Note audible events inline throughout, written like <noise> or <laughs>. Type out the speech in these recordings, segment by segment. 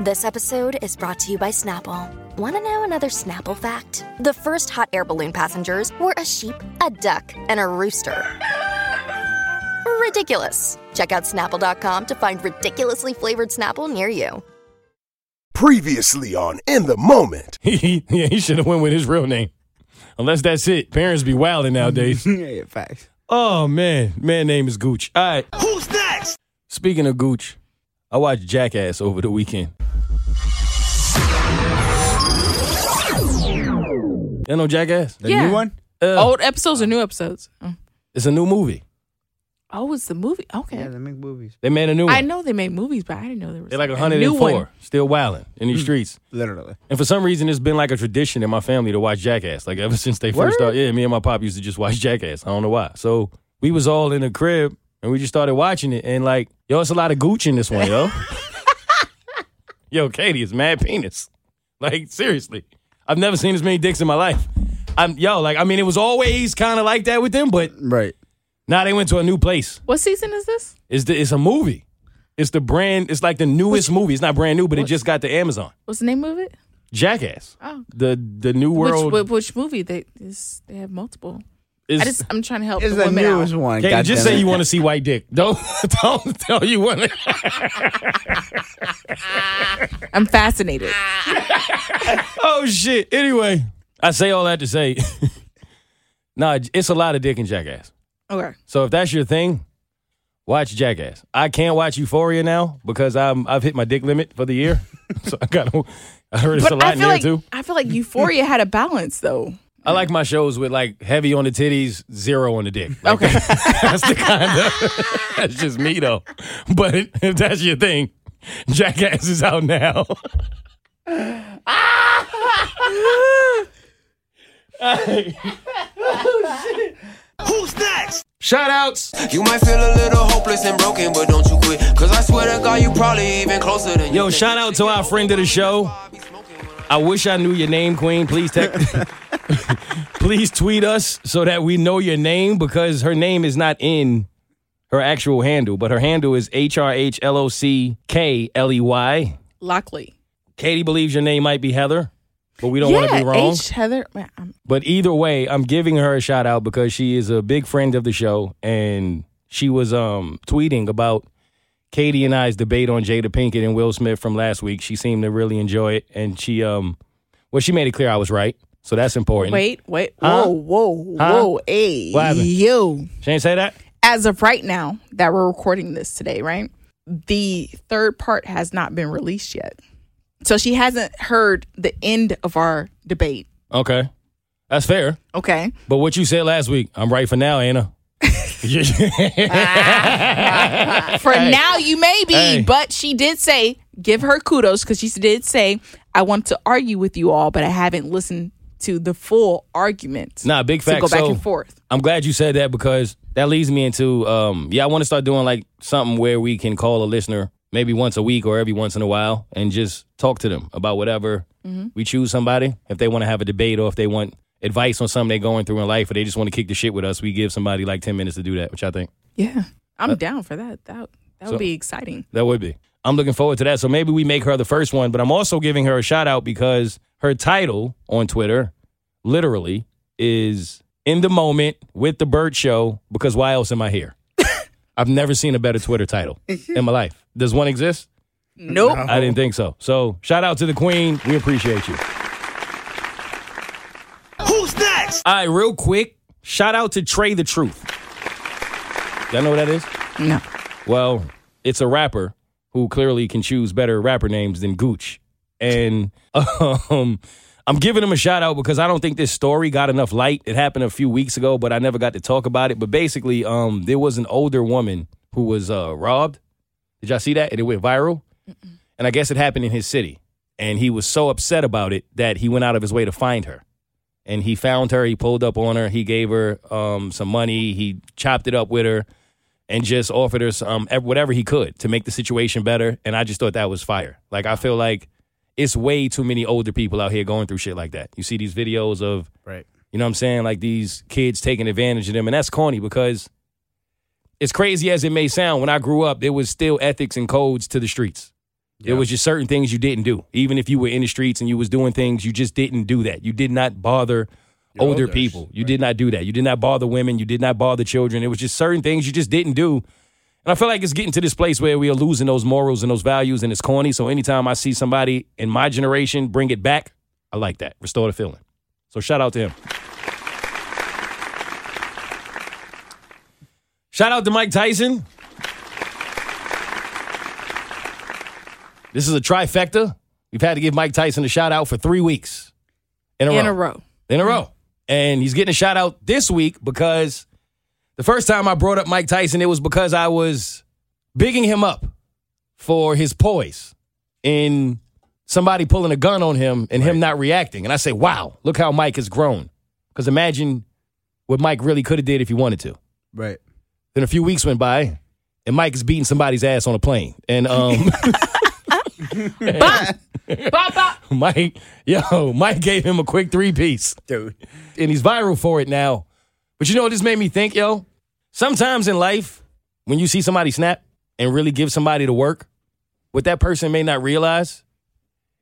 This episode is brought to you by Snapple. Want to know another Snapple fact? The first hot air balloon passengers were a sheep, a duck, and a rooster. Ridiculous. Check out snapple.com to find ridiculously flavored Snapple near you. Previously on In the Moment. He, <laughs> yeah, he should have went with his real name. Unless that's it. Parents be wilding nowadays. <laughs> yeah, facts. oh man, man name is Gooch. All right. Who's next? Speaking of Gooch, I watched Jackass over the weekend. You know Jackass? The Yeah. new one? Uh, Old episodes or new episodes? Oh, It's a new movie. oh it's the movie. Okay. Yeah, they make movies. They made a new one. I know they made movies, but I didn't know there was They're like a new 104, one. still wilding in these streets. Literally. And for some reason, it's been like a tradition in my family to watch Jackass. Like ever since they Word? first started. Yeah, me and my pop used to just watch Jackass. I don't know why. So we was all in the crib and we just started watching it. And like, yo, it's a lot of gooch in this one, yo. <laughs> yo, Keity, it's mad penis. Like seriously, I've never seen as many dicks in my life. I'm yo, like I mean, it was always kind of like that with them, but Right. now they went to a new place. What season is this? It's the, it's a movie. It's the brand. It's like the newest movie. It's not brand new, but it just got to Amazon. What's the name of it? Jackass. Oh. The the new world Which, which movie? They is, they have multiple. Is. I just I'm trying to help It's the the women newest out. one. Keity, just say it. you want to see white dick. Don't <laughs> don't tell you want to. I'm fascinated. <laughs> Oh shit. Anyway, I say all that to say, <laughs> nah, it's a lot of dick and Jackass. Okay. So if that's your thing, watch Jackass. I can't watch Euphoria now because I'm I've hit my dick limit for the year. so I got I heard it's a But lot in there like too. I feel like Euphoria had a balance though. I like my shows with like heavy on the titties, zero on the dick. Like, Okay. <laughs> that's the kind of <laughs> that's just me though. But <laughs> if that's your thing, Jackass is out now. Who's next? Shout outs. You might feel a little hopeless and broken, but don't you quit. Cause I swear to God, you probably even closer than you Yo, shout out to our friend of the show. I wish I knew your name, Queen. Please text. <laughs> Please tweet us so that we know your name because her name is not in her actual handle, but her handle is H R H L O C K L E Y. Lockley. Keity believes your name might be Heather, but we don't want to be wrong. H Heather. Man, But either way, I'm giving her a shout out because she is a big friend of the show, and she was um tweeting about Keity and I's debate on Jada Pinkett and Will Smith from last week. She seemed to really enjoy it, and she um well she made it clear I was right, so that's important. wait, wait. Huh? Whoa, whoa, Huh? whoa. Hey, What happened? yo. she ain't say that. As of right now, that we're recording this today, right? The third part has not been released yet. So she hasn't heard the end of our debate. Okay, that's fair. Okay. But what you said last week, I'm right for now, Anna. <laughs> For now, you may be, Hey. but she did say, give her kudos because she did say, I want to argue with you all, but I haven't listened to the full argument. Nah, big to go back So- and forth. I'm glad you said that because that leads me into um yeah, I want to start doing like something where we can call a listener maybe once a week or every once in a while and just talk to them about whatever we choose somebody. If they want to have a debate or if they want advice on something they're going through in life or they just want to kick the shit with us, we give somebody like 10 minutes to do that, which I think Yeah. I'm down for that. That, that so- would be exciting. that would be. I'm looking forward to that. So maybe we make her the first one, but I'm also giving her a shout out because her title on Twitter literally is in the moment with the Bird Show because why else am I here? <laughs> I've never seen a better Twitter title <laughs> in my life. Does one exist? Nope. I didn't think so. So shout out to the Queen. We appreciate you. Who's next? All right, real quick, shout out to Trae tha Truth. Y'all know what that is? No. Well, it's a rapper who clearly can choose better rapper names than Gooch. And um, I'm giving him a shout out because I don't think this story got enough light. It happened a few weeks ago, but I never got to talk about it. But basically, um, there was an older woman who was uh, robbed. Did y'all see that? And it went viral. And I guess it happened in his city. And he was so upset about it that he went out of his way to find her. And he found her, he pulled up on her, he gave her um, some money, he chopped it up with her, and just offered her some whatever he could to make the situation better. And I just thought that was fire. Like I feel like it's way too many older people out here going through shit like that. You see these videos of Right. you know what I'm saying? Like these kids taking advantage of them. And that's corny because as crazy as it may sound, when I grew up, there was still ethics and codes to the streets. There was just certain things you didn't do. Even if you were in the streets and you was doing things, you just didn't do that. You did not bother older people. You did not do that. You did not bother women. You did not bother children. It was just certain things you just didn't do. And I feel like it's getting to this place where we are losing those morals and those values, and it's corny. So anytime I see somebody in my generation bring it back, I like that. Restore the feeling. So shout out to him. Shout out to Mike Tyson. This is a trifecta. We've had to give Mike Tyson a shout out for three weeks in a in row. a row. In a row. And he's getting a shout out this week because the first time I brought up Mike Tyson, it was because I was bigging him up for his poise in somebody pulling a gun on him and him not reacting. And I say, wow, look how Mike has grown. Because imagine what Mike really could have did if he wanted to. Right. Then a few weeks went by, and Mike is beating somebody's ass on a plane. And um, <laughs> <laughs> Mike, yo, Mike gave him a quick three piece, Dude. and he's viral for it now. But you know what this made me think, yo? Sometimes in life, when you see somebody snap and really give somebody the work, what that person may not realize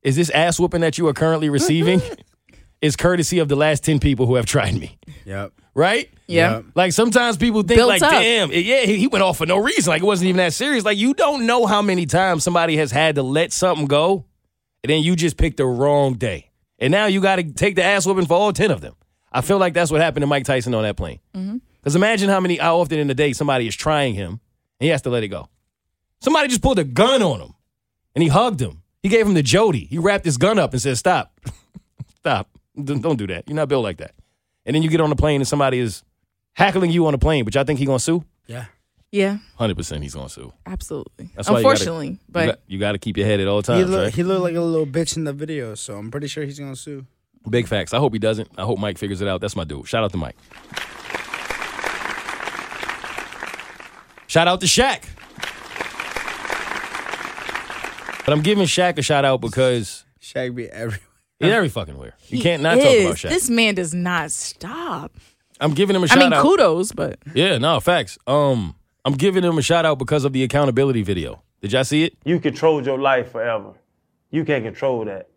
is this ass whooping that you are currently <laughs> receiving is courtesy of the last 10 people who have tried me, Yep. right? Yeah. Yep. Like sometimes people think Built like, up. damn, yeah, he he went off for no reason. Like it wasn't even that serious. Like you don't know how many times somebody has had to let something go, and then you just picked the wrong day, and now you got to take the ass whooping for all ten of them. I feel like that's what happened to Mike Tyson on that plane. Mm-hmm. Because imagine how many, how often in the day somebody is trying him, and he has to let it go. Somebody just pulled a gun on him, and he hugged him. He gave him the Jody. He wrapped his gun up and said, "Stop, <laughs> stop, don't don't that. You're not built like that." And then you get on the plane and somebody is hackling you on the plane, but y'all think he gonna sue? Yeah. Yeah, Hundred percent, he's gonna sue. absolutely. That's why you gotta- Unfortunately, You but got, you got to keep your head at all He, times, look, right? he looked like a little bitch in the video, so I'm pretty sure he's gonna sue. Big facts. I hope he doesn't. I hope Mike figures it out. That's my dude. Shout out to Mike. Shout out to Shaq. But I'm giving Shaq a shout out because Shaq be everywhere. he's every fucking where. You he can't not talk about Shaq. This man does not stop. I'm giving him a shout out. I mean, out. kudos, but Yeah, no, facts. Um, I'm giving him a shout out because of the accountability video. Did y'all see it? you controlled your life forever. You can't control that.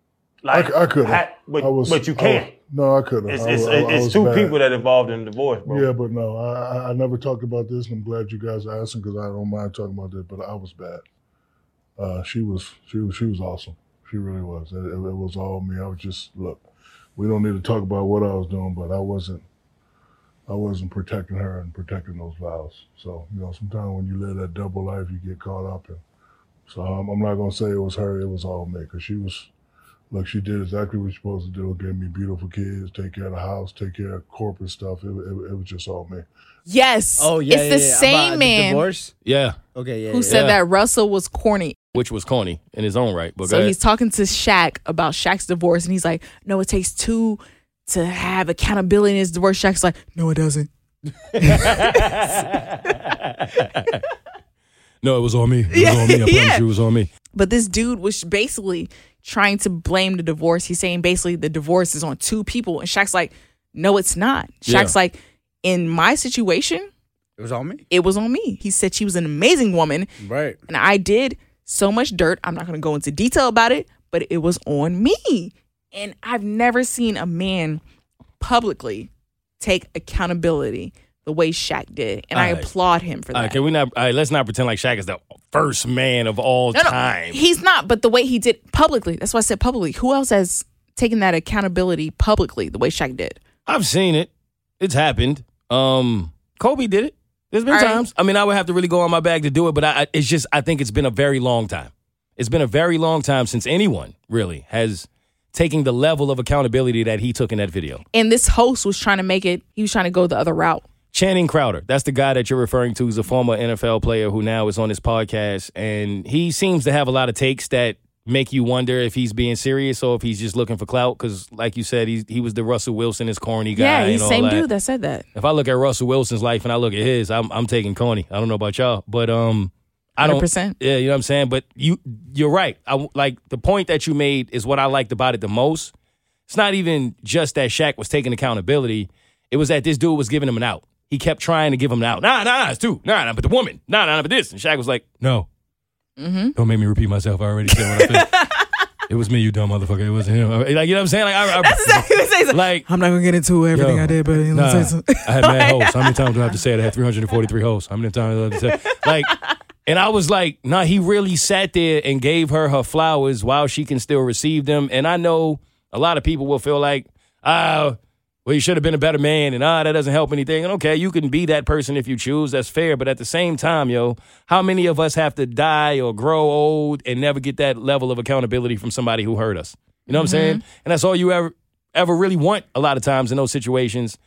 I, c- I couldn't. ha- but, I was, but you can't. was- no, I couldn't. it's it's, I- I it's two bad. people that involved in the divorce, bro. Yeah, but no, I, I- I never talked about this, and I'm glad you guys are asking because I don't mind talking about this. But I was bad. Uh, she was, she was, she was awesome. She really was. It, it, it was all me. I was just look. We don't need to talk about what I was doing, but I wasn't. I wasn't protecting her and protecting those vows. So you know, sometimes when you live that double life, you get caught up in. So I'm, I'm not gonna say it was her. It was all me because she was. Look, she did exactly what she's supposed to do. Gave me beautiful kids, take care of the house, take care of corporate stuff. It, it, it was just all me. yes, Oh yeah, it's yeah, the yeah. same About man divorce. Yeah, Okay, yeah. who yeah. said Yeah. that Russell was corny. which was corny in his own right. But So he's talking to Shaq about Shaq's divorce, and he's like, "No, it takes two to have accountability in his divorce." Shaq's like, "No, it doesn't." <laughs> <laughs> no, it was on me. It was Yeah, on me. I <laughs> promise yeah. you, it was on me. But this dude was basically trying to blame the divorce. He's saying basically the divorce is on two people, and Shaq's like, "No, it's not." Yeah. Shaq's like, "In my situation, It was on me. it was on me." He said she was an amazing woman, Right. and I did so much dirt. I'm not going to go into detail about it, but it was on me. And I've never seen a man publicly take accountability the way Shaq did, and I All right. applaud him for that. right, can we not? All right, let's not pretend like Shaq is the first man of all No, no, time. he's not. But the way he did publicly, that's why I said publicly. Who else has taken that accountability publicly the way Shaq did? I've seen it. It's happened. Um, Kobe did it. There's been All right. times. I mean, I would have to really go on my bag to do it, but I, I, it's just I think it's been a very long time. It's been a very long time since anyone really has taken the level of accountability that he took in that video. And this host was trying to make it. He was trying to go the other route. Channing Crowder, that's the guy that you're referring to. He's a former NFL player who now is on this podcast, and he seems to have a lot of takes that make you wonder if he's being serious or if he's just looking for clout. Because, like you said, he he was the Russell Wilson, is corny guy. yeah, he's the same that. dude that said that. If I look at Russell Wilson's life and I look at his, I'm I'm taking corny. I don't know about y'all, but um, I don't. 100%. Yeah, you know what I'm saying. But you you're right. I like the point that you made is what I liked about it the most. It's not even just that Shaq was taking accountability. It was that this dude was giving him an out. He kept trying to give him an out. Nah, nah, nah, it's two. Nah, nah, but the woman. Nah, nah, nah, but this. And Shaq was like, no. Mm-hmm. Don't make me repeat myself. I already said what I said. <laughs> it was me, you dumb motherfucker. It wasn't him. Like, you know what I'm saying? Like, I, I, That's exactly what he says. like I'm not gonna get into everything Yo, I did, but let me Nah, say something. I had mad <laughs> hoes. How many times do I have to say it? I had 343 hoes. How many times do I have to say it? Like, and I was like, nah, he really sat there and gave her her flowers while she can still receive them. And I know a lot of people will feel like, ah, well, you should have been a better man, and ah, that doesn't help anything. And okay, you can be that person if you choose. That's fair. But at the same time, yo, how many of us have to die or grow old and never get that level of accountability from somebody who hurt us? You know what I'm saying? And that's all you ever ever really want a lot of times in those situations.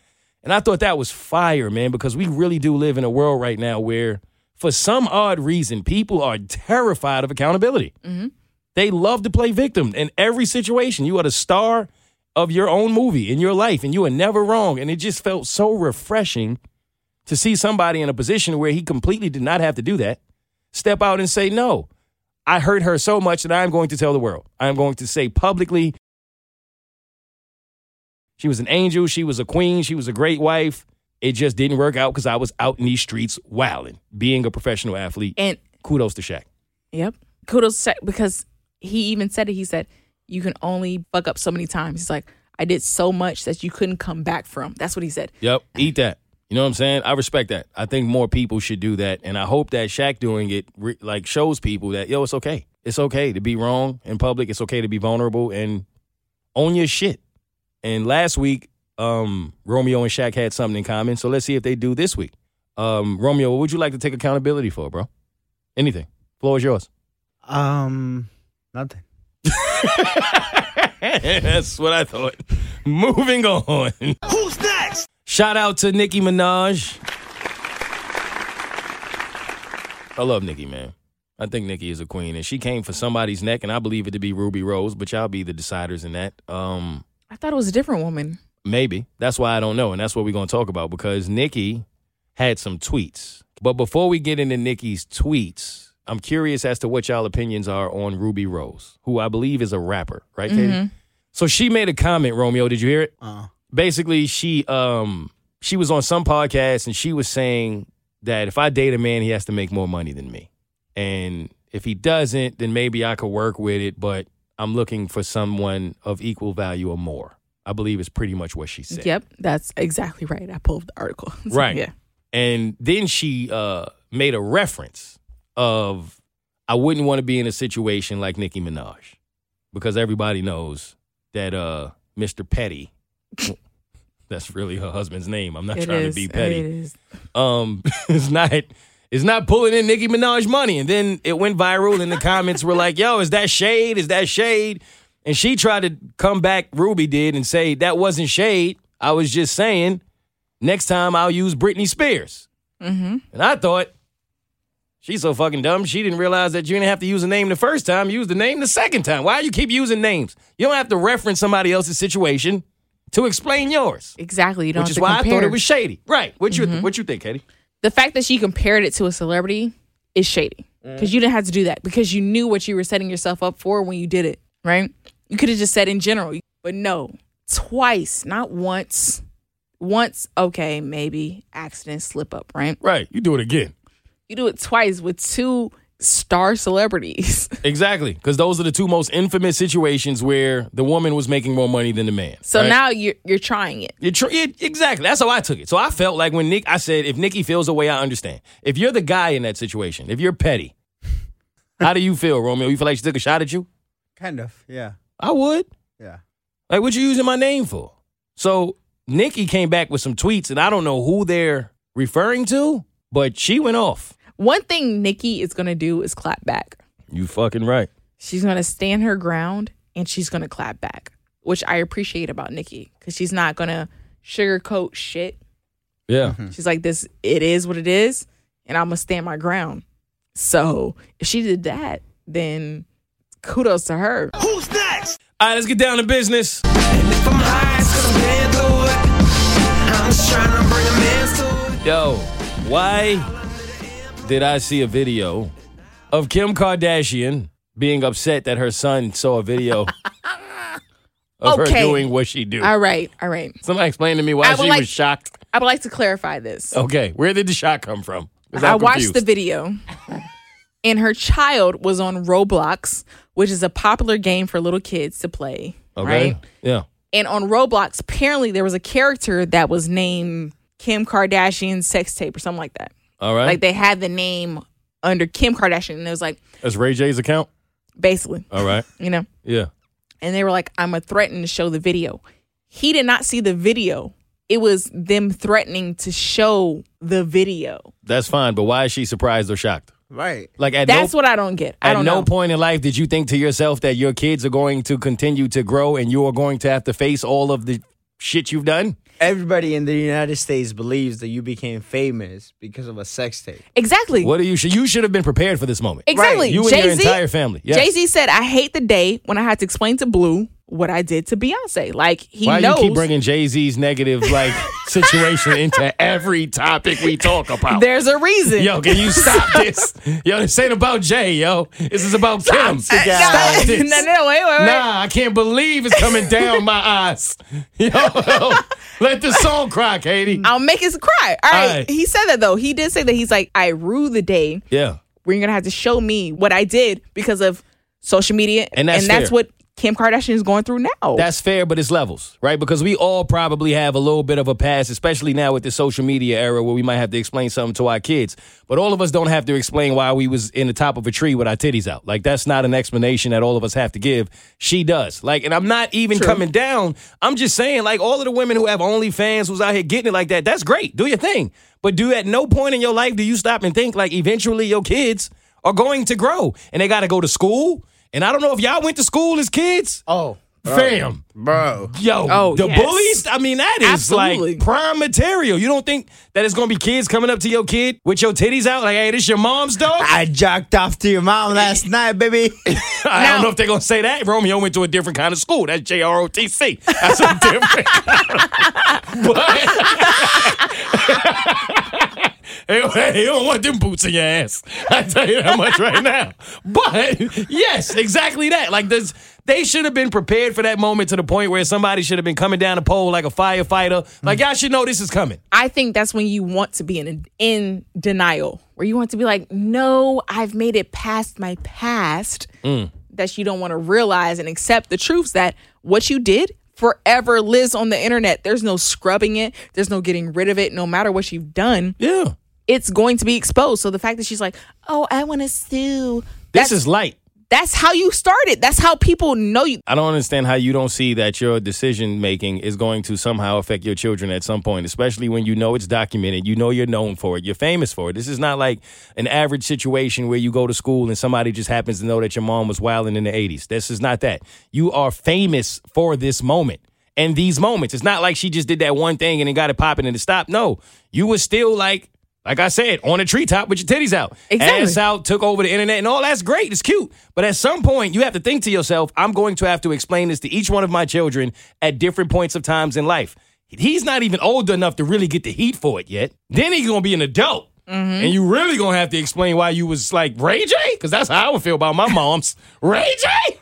And I thought that was fire, man, because we really do live in a world right now where, for some odd reason, people are terrified of accountability. They love to play victim in every situation. You are the star of your own movie in your life, and you are never wrong. And it just felt so refreshing to see somebody in a position where he completely did not have to do that step out and say, No, I hurt her so much that I'm going to tell the world. I'm going to say publicly she was an angel. She was a queen. She was a great wife. It just didn't work out because I was out in these streets wilding, being a professional athlete. And Kudos to Shaq. Yep. Kudos to Shaq because he even said it. He said, You can only fuck up so many times. He's like, I did so much that you couldn't come back from. That's what he said. Yep, eat that. You know what I'm saying? I respect that. I think more people should do that, and I hope that Shaq doing it re- like shows people that yo, it's okay. It's okay to be wrong in public. It's okay to be vulnerable and own your shit. And last week, um, Romeo and Shaq had something in common. So let's see if they do this week. Um, Romeo, what would you like to take accountability for, bro? Anything. Floor is yours. Um, nothing. That's what I thought. Moving on. Who's next? Shout out to Nicki Minaj. I love Nicki, man. I think Nicki is a queen, and she came for somebody's neck, and I believe it to be Rubi Rose, but y'all be the deciders in that. Um, I thought it was a different woman. Maybe. That's why I don't know. And that's what we're going to talk about because Nicki had some tweets. But before we get into Nicki's tweets, I'm curious as to what y'all opinions are on Rubi Rose, who I believe is a rapper, right, Keity? So she made a comment, Romeo. Did you hear it? Uh, Basically, she um she was on some podcast and she was saying that if I date a man, he has to make more money than me. And if he doesn't, then maybe I could work with it, but I'm looking for someone of equal value or more. I believe is pretty much what she said. Yep, that's exactly right. I pulled the article. <laughs> So, Right. Yeah. And then she uh, made a reference of I wouldn't want to be in a situation like Nicki Minaj because everybody knows that uh, Mr. Petty, <laughs> that's really her husband's name. I'm not It trying is. to be petty. It is. Um, <laughs> is not is not pulling in Nicki Minaj money. And then it went viral, and the comments were like, "Yo, is that shade? Is that shade?" And she tried to come back. Rubi did and say that wasn't shade. I was just saying. Next time I'll use Britney Spears. Mm-hmm. And I thought she's so fucking dumb. She didn't realize that you didn't have to use a name the first time. Use the name the second time. Why you keep using names? You don't have to reference somebody else's situation to explain yours. Exactly. You don't Which is why I thought it was shady. Right. What you Mhm. what you think, Keity? the fact that she compared it to a celebrity is shady because you didn't have to do that because you knew what you were setting yourself up for when you did it, right? You could have just said in general, but no, twice, not once. Once, okay, maybe accident, slip up, right? Right. You do it again. You do it twice with two star celebrities. <laughs> Exactly. Because those are the two most infamous situations where the woman was making more money than the man. So right? now you're you're trying it. You're tr- yeah, exactly. That's how I took it. So I felt like when Nick, I said, if Nicki feels the way I understand, if you're the guy in that situation, if you're petty, how do you feel, Romeo? You feel like she took a shot at you? kind of. Yeah. I would. Yeah. Like, what you using my name for? So Nicki came back with some tweets, and I don't know who they're referring to, but she went off. One thing Nicki is gonna do is clap back. You fucking right. She's gonna stand her ground and she's gonna clap back, which I appreciate about Nicki because she's not gonna sugarcoat shit. Yeah. Mm-hmm. She's like, "This, it is what it is, and I'm gonna stand my ground." So if she did that, then kudos to her. Who's next? All right, let's get down to business. If I'm high, it's 'cause I'm paying through it. I'm just trying to bring a man's to it. Yo, why did I see a video of Kim Kardashian being upset that her son saw a video <laughs> of her doing what she do? All right, all right. Somebody explain to me why she like- was shocked. I would like to clarify this. Okay, where did the shock come from? I I'm watched the video, and her child was on Roblox, which is a popular game for little kids to play. Okay, Right? yeah. And on Roblox, apparently there was a character that was named Kim Kardashian's sex tape or something like that. All right, Like they had the name under Kim Kardashian, and it was like that's Ray J's account. basically, All right, <laughs> you know. yeah. And they were like, "I'm a threaten to show the video." He did not see the video. It was them threatening to show the video. That's fine, but why is she surprised or shocked? Right. Like at That's no, what I don't get. I at don't no know. point in life did you think to yourself that your kids are going to continue to grow and you are going to have to face all of the shit you've done. Everybody in the United States believes that you became famous because of a sex tape. exactly. What do you? You should have been prepared for this moment. Exactly. You and your Jay-Z entire family. Yes. Jay Z said, "I hate the day when I had to explain to Blue what I did to Beyonce." Like he Why knows you keep bringing Jay Z's negative like <laughs> situation into every topic we talk about? there's a reason. Yo, can you stop <laughs> this? Yo, this ain't about Jay, yo. This is about Kim. <laughs> no, Stop this. no, no, wait, wait, wait. Nah, I can't believe it's coming down my eyes. Yo, let the song cry, Keity. I'll make us cry. All right. All right. He said that though. He did say that he's like, I rue the day Yeah. where you're gonna have to show me what I did because of social media, And that's fair. what Kim Kardashian is going through now. That's fair, but it's levels, right? Because we all probably have a little bit of a past, especially now with the social media era where we might have to explain something to our kids. But all of us don't have to explain why we was in the top of a tree with our titties out. Like that's not an explanation that all of us have to give. She does. Like, and I'm not even coming down. I'm just saying, like, all of the women who have OnlyFans who's out here getting it like that, that's great. Do your thing. But do at no point in your life do you stop and think like eventually your kids are going to grow and they gotta go to school. And I don't know if y'all went to school as kids. Oh, Fam. bro. Yo, Oh, the yes. bullies. I mean, that is Absolutely. like prime material. You don't think that it's gonna be kids coming up to your kid with your titties out, like, "Hey, this your mom's dog"? I jacked off to your mom last <laughs> night, baby. I don't know if they're gonna say that. Romeo went to a different kind of school. That's J R O T C. That's a different. <laughs> but. <laughs> Hey, <laughs> you don't want them boots in your ass. I tell you that much right now. <laughs> But yes, exactly that. Like this, they should have been prepared for that moment to the point where somebody should have been coming down the pole like a firefighter. Like y'all should know this is coming. I think that's when you want to be in in denial, where you want to be like, "No, I've made it past my past." Mm. That you don't want to realize and accept the truths that what you did forever lives on the internet. There's no scrubbing it. There's no getting rid of it. No matter what you've done, Yeah, it's going to be exposed. So the fact that she's like, "Oh, I want to sue," this is light. that's how you started. That's how people know you. I don't understand how you don't see that your decision making is going to somehow affect your children at some point, especially when you know it's documented. You know you're known for it. You're famous for it. This is not like an average situation where you go to school and somebody just happens to know that your mom was wilding in the 80s. This is not that. You are famous for this moment. And these moments. It's not like she just did that one thing and it got it popping and it stopped. No. You were still like like I said, on a treetop with your titties out. Exactly. Ass out, took over the internet, and all that's great. It's cute. But at some point, you have to think to yourself, I'm going to have to explain this to each one of my children at different points of times in life. He's not even old enough to really get the heat for it yet. Then he's gonna be an adult. Mm-hmm. And you really gonna have to explain why you was like Ray J? Because that's how I would feel about my mom's. <laughs> Ray J?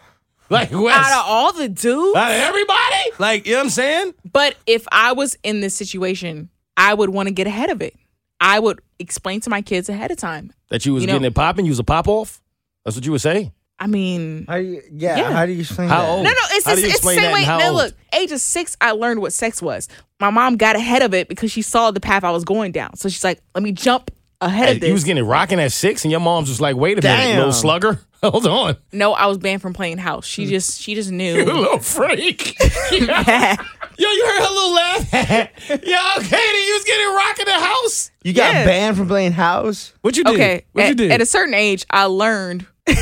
Like. Out of all the dudes, Out of everybody? Like, you know what I'm saying? But if I was in this situation, I would want to get ahead of it. I would explain to my kids ahead of time. That you was You know- getting it popping, you was a pop off? That's what you would say? I mean, How you, yeah, Yeah. How do you explain How that? old? no, no, it's How the do you it's the explain same that way. and how Now, old? look, age of six, I learned what sex was. My mom got ahead of it because she saw the path I was going down. So she's like, "Let me jump ahead of this." You was getting it rocking at six, and your mom's just like, wait a minute, little slugger. <laughs> Hold on. no, I was banned from playing house. She just, she just <laughs> You knew. little freak. <laughs> Yo, you heard her little laugh? <laughs> Yo, Keity, you was getting rocked in the house. You got Yeah. banned from playing house? What you did? okay, What you at, did? at a certain age, I learned <laughs>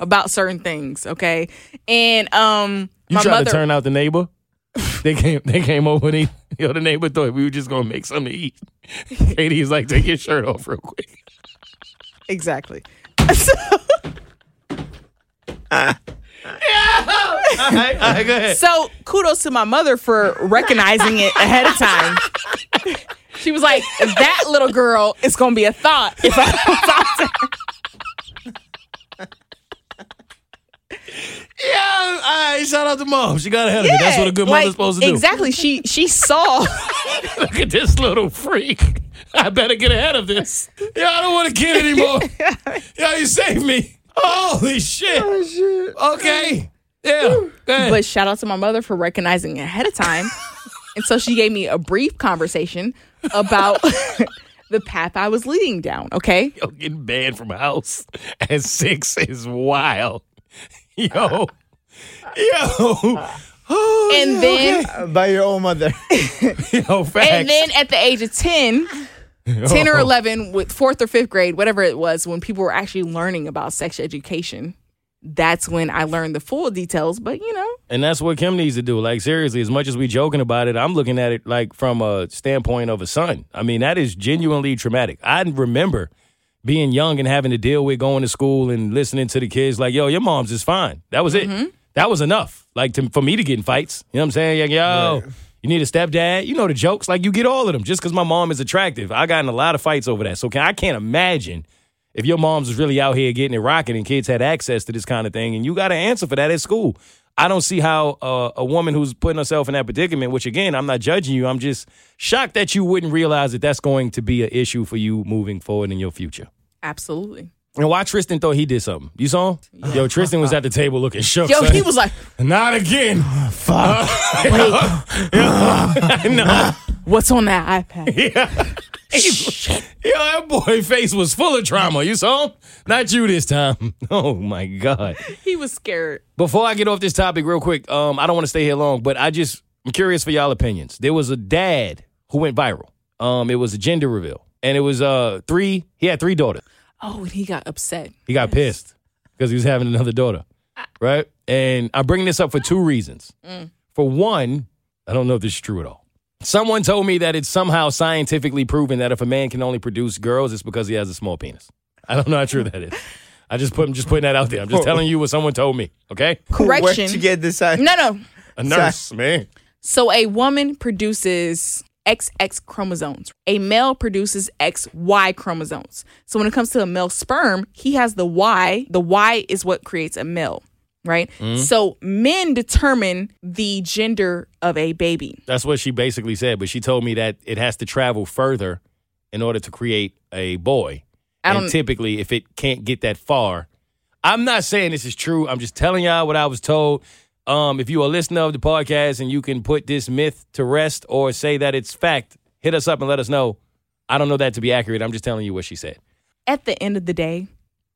about certain things. Okay, and um, you my tried mother. to turn out the neighbor? <laughs> they came they came over and he, yo, the neighbor thought we were just gonna make something to eat. Keity was like, take your shirt off real quick. Exactly. So, All right, <laughs> all right, go ahead. So kudos to my mother for recognizing it ahead of time. She was like, "That little girl is gonna be a thought if I don't talk to her." <laughs> Yeah, all right, shout out to mom. She got ahead of me. That's what a good like, mother's supposed to do. Exactly. She she saw. <laughs> Look at this little freak. I better get ahead of this. Yeah, I don't want a kid anymore. yeah, you saved me. Holy shit. Okay. Yeah. Go ahead. But shout out to my mother for recognizing ahead of time. <laughs> and so she gave me a brief conversation about <laughs> the path I was leading down. Okay. Yo, getting banned from house at six is wild. Yo. Yo. Oh, And yeah, then Uh, By your own mother. <laughs> Yo, facts. and then at the age of 10, <laughs> 10 or Oh. 11 with fourth or fifth grade, whatever it was, when people were actually learning about sex education, that's when I learned the full details. But you know, And that's what Kim needs to do. Like seriously, as much as we joking about it, I'm looking at it like from a standpoint of a son. I mean, that is genuinely traumatic. I remember being young and having to deal with going to school and listening to the kids like, "Yo, your mom's is fine." That was it. Mm-hmm. That was enough. Like to, for me to get in fights. You know what I'm saying? Like, yo, you need a stepdad. You know the jokes. Like you get all of them just because my mom is attractive. I got in a lot of fights over that. So can, I can't imagine if your mom's was really out here getting it rocking and kids had access to this kind of thing and you got to answer for that at school. I don't see how uh, a woman who's putting herself in that predicament, which again, I'm not judging you. I'm just shocked that you wouldn't realize that that's going to be an issue for you moving forward in your future. absolutely. And why Tristan thought he did something. You saw him? Yo, Tristan was at the table looking shook. Yo, son. he was like, not again. Fuck. I know. <laughs> <laughs> "What's on that iPad?" <laughs> Yeah. Yo, that boy face was full of trauma. You saw him? Not you this time. Oh my God. he was scared. Before I get off this topic real quick, um, I don't want to stay here long, but I just I'm curious for y'all opinions. There was a dad who went viral. Um, it was a gender reveal. And it was uh three, he had three daughters. Oh, and he got upset. He got pissed because he was having another daughter. Right? And I'm bringing this up for two reasons. Mm. For one, I don't know if this is true at all. Someone told me that it's somehow scientifically proven that if a man can only produce girls, it's because he has a small penis. I don't know how true that is. I just put I'm just putting that out there. I'm just telling you what someone told me. Okay, Correction. Where'd you get this? out? no, no. a nurse, man. So a woman produces XX chromosomes. A male produces XY chromosomes. So when it comes to a male sperm, he has the Y. The Y is what creates a male, right? Mm-hmm. So men determine the gender of a baby. That's what she basically said. But she told me that it has to travel further in order to create a boy. I and don't- typically, if it can't get that far, I'm not saying this is true. I'm just telling y'all what I was told. Um, if you're a listener of the podcast and you can put this myth to rest or say that it's fact, hit us up and let us know. I don't know that to be accurate. I'm just telling you what she said. At the end of the day,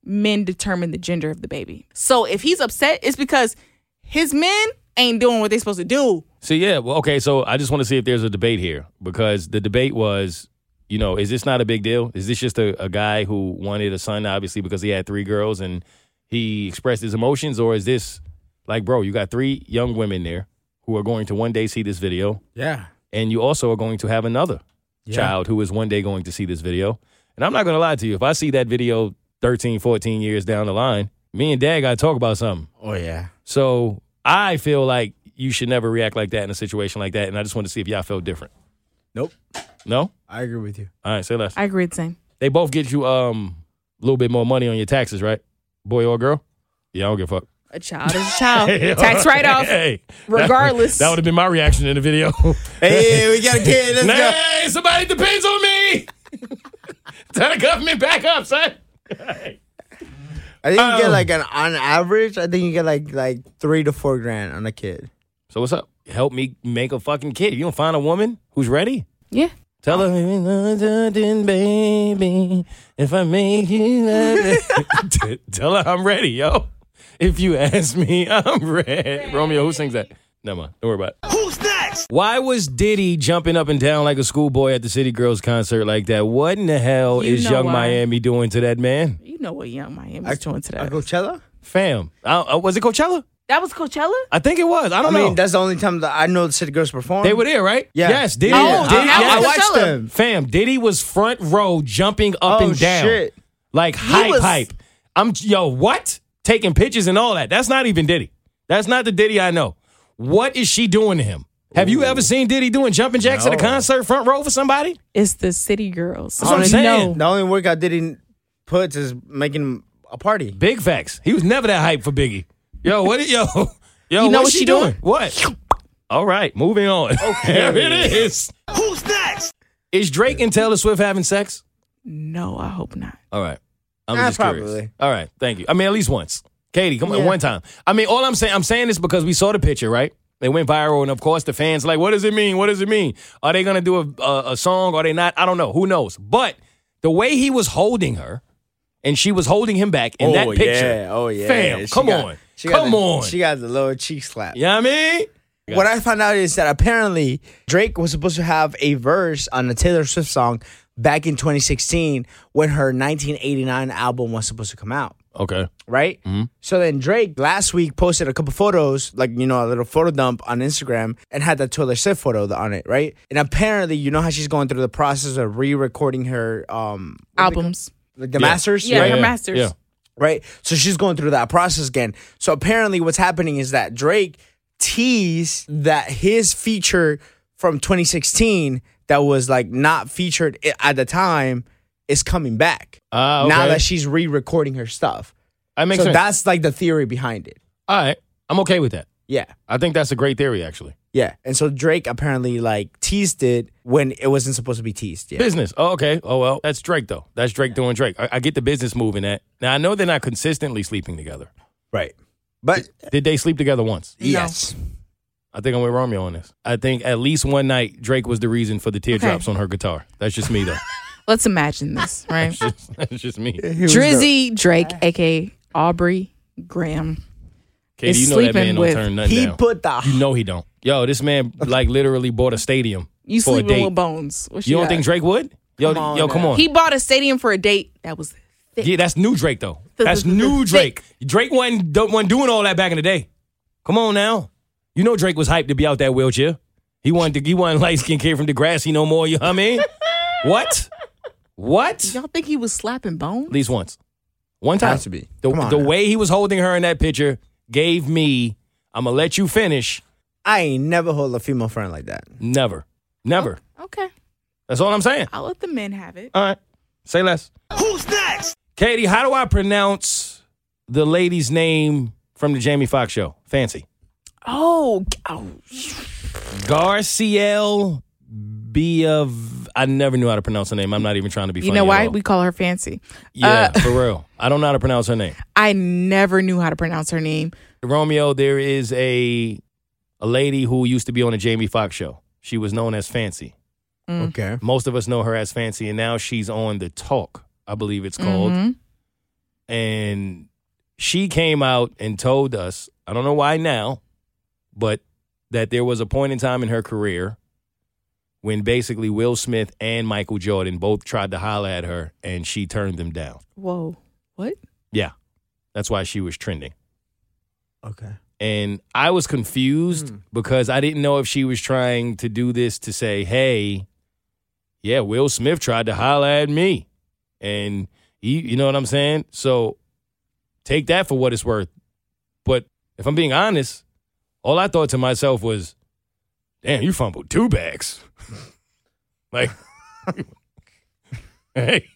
men determine the gender of the baby. So if he's upset, it's because his men ain't doing what they're supposed to do. So yeah, well, okay. So I just want to see if there's a debate here because the debate was, you know, is this not a big deal? Is this just a, a guy who wanted a son, obviously because he had three girls and he expressed his emotions, or is this like, bro, you got three young women there who are going to one day see this video, Yeah. and you also are going to have another child who is one day going to see this video. And I'm not going to lie to you, if I see that video 13, 14 years down the line, me and dad got to talk about something. Oh yeah. So I feel like you should never react like that in a situation like that. And I just want to see if y'all felt different. Nope. No? I agree with you. All right, say less. I agree with the same. They both get you um a little bit more money on your taxes, right? Boy or girl? Yeah, I don't give a fuck. A child is a child. <laughs> Tax write off. Hey, regardless. That, would have been my reaction in the video. <laughs> Hey, we got a kid. Let's go. hey, somebody depends on me. <laughs> Tell the government back up, son. I think you get Um, like an on average. I think you get like like three to four grand on a kid. So what's up? Help me make a fucking kid. You don't find a woman who's ready? Yeah. Tell her, baby, if I make you, tell her I'm ready, yo. If you ask me, <laughs> I'm ready. Romeo, who sings that? Never mind. Don't worry about it. Who's next? Why was Diddy jumping up and down like a schoolboy at the City Girls concert like that? What in the hell You is know Young why. Miami doing to that man? You know what Young Miami's doing to At that. Coachella. Fam, uh, uh, was it Coachella? That was Coachella? I think it was. I I don't know. I mean, know. that's the only time that I know the City Girls perform. They were there, right? Yeah. Yes, Diddy. Oh, Diddy that I, I was yes. watched Coachella. them. Fam, Diddy was front row jumping up Oh and down. shit! Like hype, was- hype. I'm yo, what? Taking pictures and all that. That's not even Diddy. That's not the Diddy I know. What is she doing to him? Have you ever seen Diddy doing jumping jacks at a concert front row for somebody? It's the city girls. That's what I'm saying. The only workout Diddy puts is making a party. Big facts. He was never that hype for Biggie. Yo, what? Yo, <laughs> yo, You know what's what she she doing? doing? What? All right, moving on. Okay, <laughs> there it is. Who's next? Is Drake and Taylor Swift having sex? No, I hope not. All right, I'm Ah, just curious. probably. All right, thank you. I mean, at least once. Keity, come on, one time. I mean, all I'm saying, I'm saying this because we saw the picture, right? They went viral, and of course, the fans like, what does it mean? What does it mean? Are they gonna do a, a, a song? Are they not? I don't know. Who knows? But the way he was holding her, and she was holding him back in that picture. Oh, yeah. Oh yeah. Fam, She come got- on. she got Come the- on. She got the little cheek slap. You know what I mean? What I found out is that apparently Drake was supposed to have a verse on a Taylor Swift song back in 2016 when her 1989 album was supposed to come out. Okay. Right? So then Drake last week posted a couple photos, like, you know, a little photo dump on Instagram and had that Taylor Swift photo on it, right? And apparently, you know how she's going through the process of re recording her um what do they call- Albums. like the Yeah. masters? Yeah, right? her masters. Yeah. right? So she's going through that process again. So apparently, what's happening is that Drake teased that his feature from 2016 that was like not featured at the time is coming back Ah, now that she's re-recording her stuff. That makes so sense. that's like the theory behind it. All right. I'm okay with that. Yeah. I think that's a great theory, actually. Yeah. And so Drake apparently like teased it when it wasn't supposed to be teased. Yeah. Business. Oh, okay. Oh, well, that's Drake, though. That's Drake doing Drake. I, I get the business moving that. Now, I know they're not consistently sleeping together. Right. But Did they sleep together once? yes. I think I'm with Romeo on this. I think at least one night, Drake was the reason for the teardrops on her guitar. That's just me, though. <laughs> Let's imagine this, <laughs> right? Just- that's just me. Drizzy Drake, aka Aubrey Graham. Keity, is you know that man sleeping don't with- turn nothing He down. put the you know he don't. Yo, this man, like, literally bought a stadium You for a sleeping date. with Bones. What You don't got? think Drake would? Yo, Come on yo, come on. he bought a stadium for a date that was thick? Yeah, that's new Drake though. That's the- the new Drake. Drake wasn't, don't- wasn't doing all that back in the day. Come on now. You know Drake was hyped to be out that wheelchair. He wanted to, he wasn't light skinned kid from Degrassi no more. You know what I mean? what? What? Y'all think he was slapping Bones? At least once. One time. Has to be. The, Come on the way he was holding her in that picture gave me, I'm gonna let you finish. I ain't never hold a female friend like that. Never. Never. Okay, That's all I'm saying. I'll let the men have it. All right. Say less. Who's next? Keity, how do I pronounce the lady's name from the Jamie Foxx show? Fancy. Oh, oh Garcelle Biav. I never knew how to pronounce her name. I'm not even trying to be funny. you know at why all. we call her Fancy? yeah, Uh, for real. I don't know how to pronounce her name. <laughs> I never knew how to pronounce her name. Romeo, there is a a lady who used to be on the Jamie Foxx show. She was known as Fancy. Mm. Okay. Most of us know her as Fancy, and now she's on the Talk, I believe it's called. Mhm. And she came out and told us, I don't know why now, but that there was a point in time in her career when basically Will Smith and Michael Jordan both tried to holler at her and she turned them down. Whoa, what? Yeah. That's why she was trending. Okay. And I was confused hmm. because I didn't know if she was trying to do this to say, hey, yeah, Will Smith tried to holler at me. And he, you know what I'm saying? So take that for what it's worth. But if I'm being honest, all I thought to myself was, damn, you fumbled two bags. <laughs> like, <laughs> hey,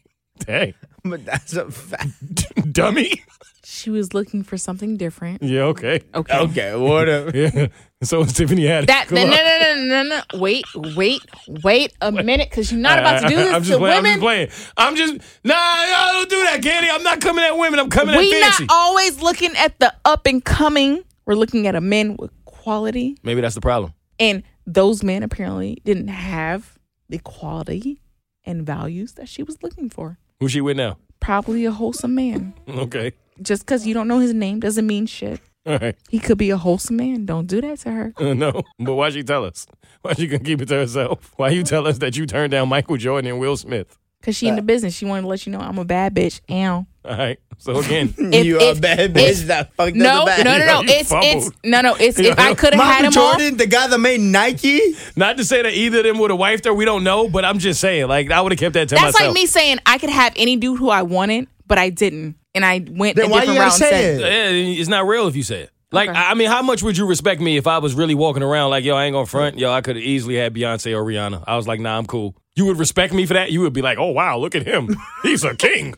hey, But that's a fact. <laughs> dummy. She was looking for something different. Yeah, okay. Okay. Okay, whatever. Yeah. So it's Tiffany Haddish. That Come no, no on. no no no no wait wait wait a minute because you're not about to do this I'm just to playing, I'm women. just playing. I'm just nah, y'all don't do that, Candy. I'm not coming at women. I'm coming at women. we at not always looking at the up and coming. We're looking at a man with quality, Maybe that's the problem. and those men apparently didn't have the quality and values that she was looking for. Who's she with now? Probably a wholesome man. <laughs> Okay. Just because you don't know his name doesn't mean shit. All right. He could be a wholesome man. Don't do that to her. Uh, <laughs> no, but why she tell us? Why she gonna keep it to herself? Why you tell us that you turned down Michael Jordan and Will Smith? Cause she in the business. She wanted to let you know I'm a bad bitch. Ow. All right. So again, <laughs> If- you if- a bad bitch that fucked No, up the no, bag. no, no. <laughs> You It's it's no, no. It's if I <laughs> could have had him on. Jordan, the guy that made Nike. not to say that either of them would have wifed her. We don't know, but I'm just saying, like I would have kept that to That's myself. That's like me saying I could have any dude who I wanted, but I didn't, and I went Then a why different you route say it? Yeah, it's not real if you say it. Like, Okay. I I mean, how much would you respect me if I was really walking around like, yo, I ain't gonna front, yo, I could have easily had Beyonce or Rihanna. I was like, nah, I'm cool. You would respect me for that? You would be like, oh wow, look at him, he's a king.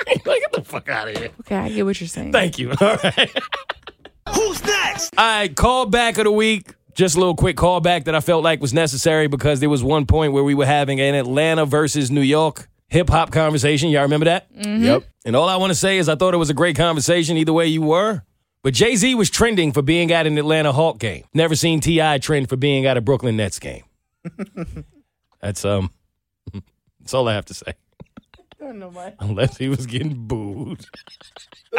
<laughs> like, get the fuck out of here. Okay, I get what you're saying. Thank you. <laughs> All right. Who's next? All right, call back of the week. Just a little quick callback that I felt like was necessary because there was one point where we were having an Atlanta versus New York hip hop conversation. Y'all remember that? Yep. And all I want to say is I thought it was a great conversation either way you were. But Jay Z was trending for being at an Atlanta Hawk game. Never seen T.I. trend for being at a Brooklyn Nets game. <laughs> that's um that's all I have to say. Unless he was getting booed. <laughs>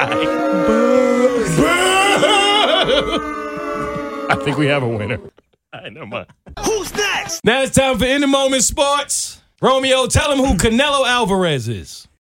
I think we have a winner. All right, never mind. Who's next? Now it's time for In the Moment Sports. Romeo, tell him who Canelo Alvarez is.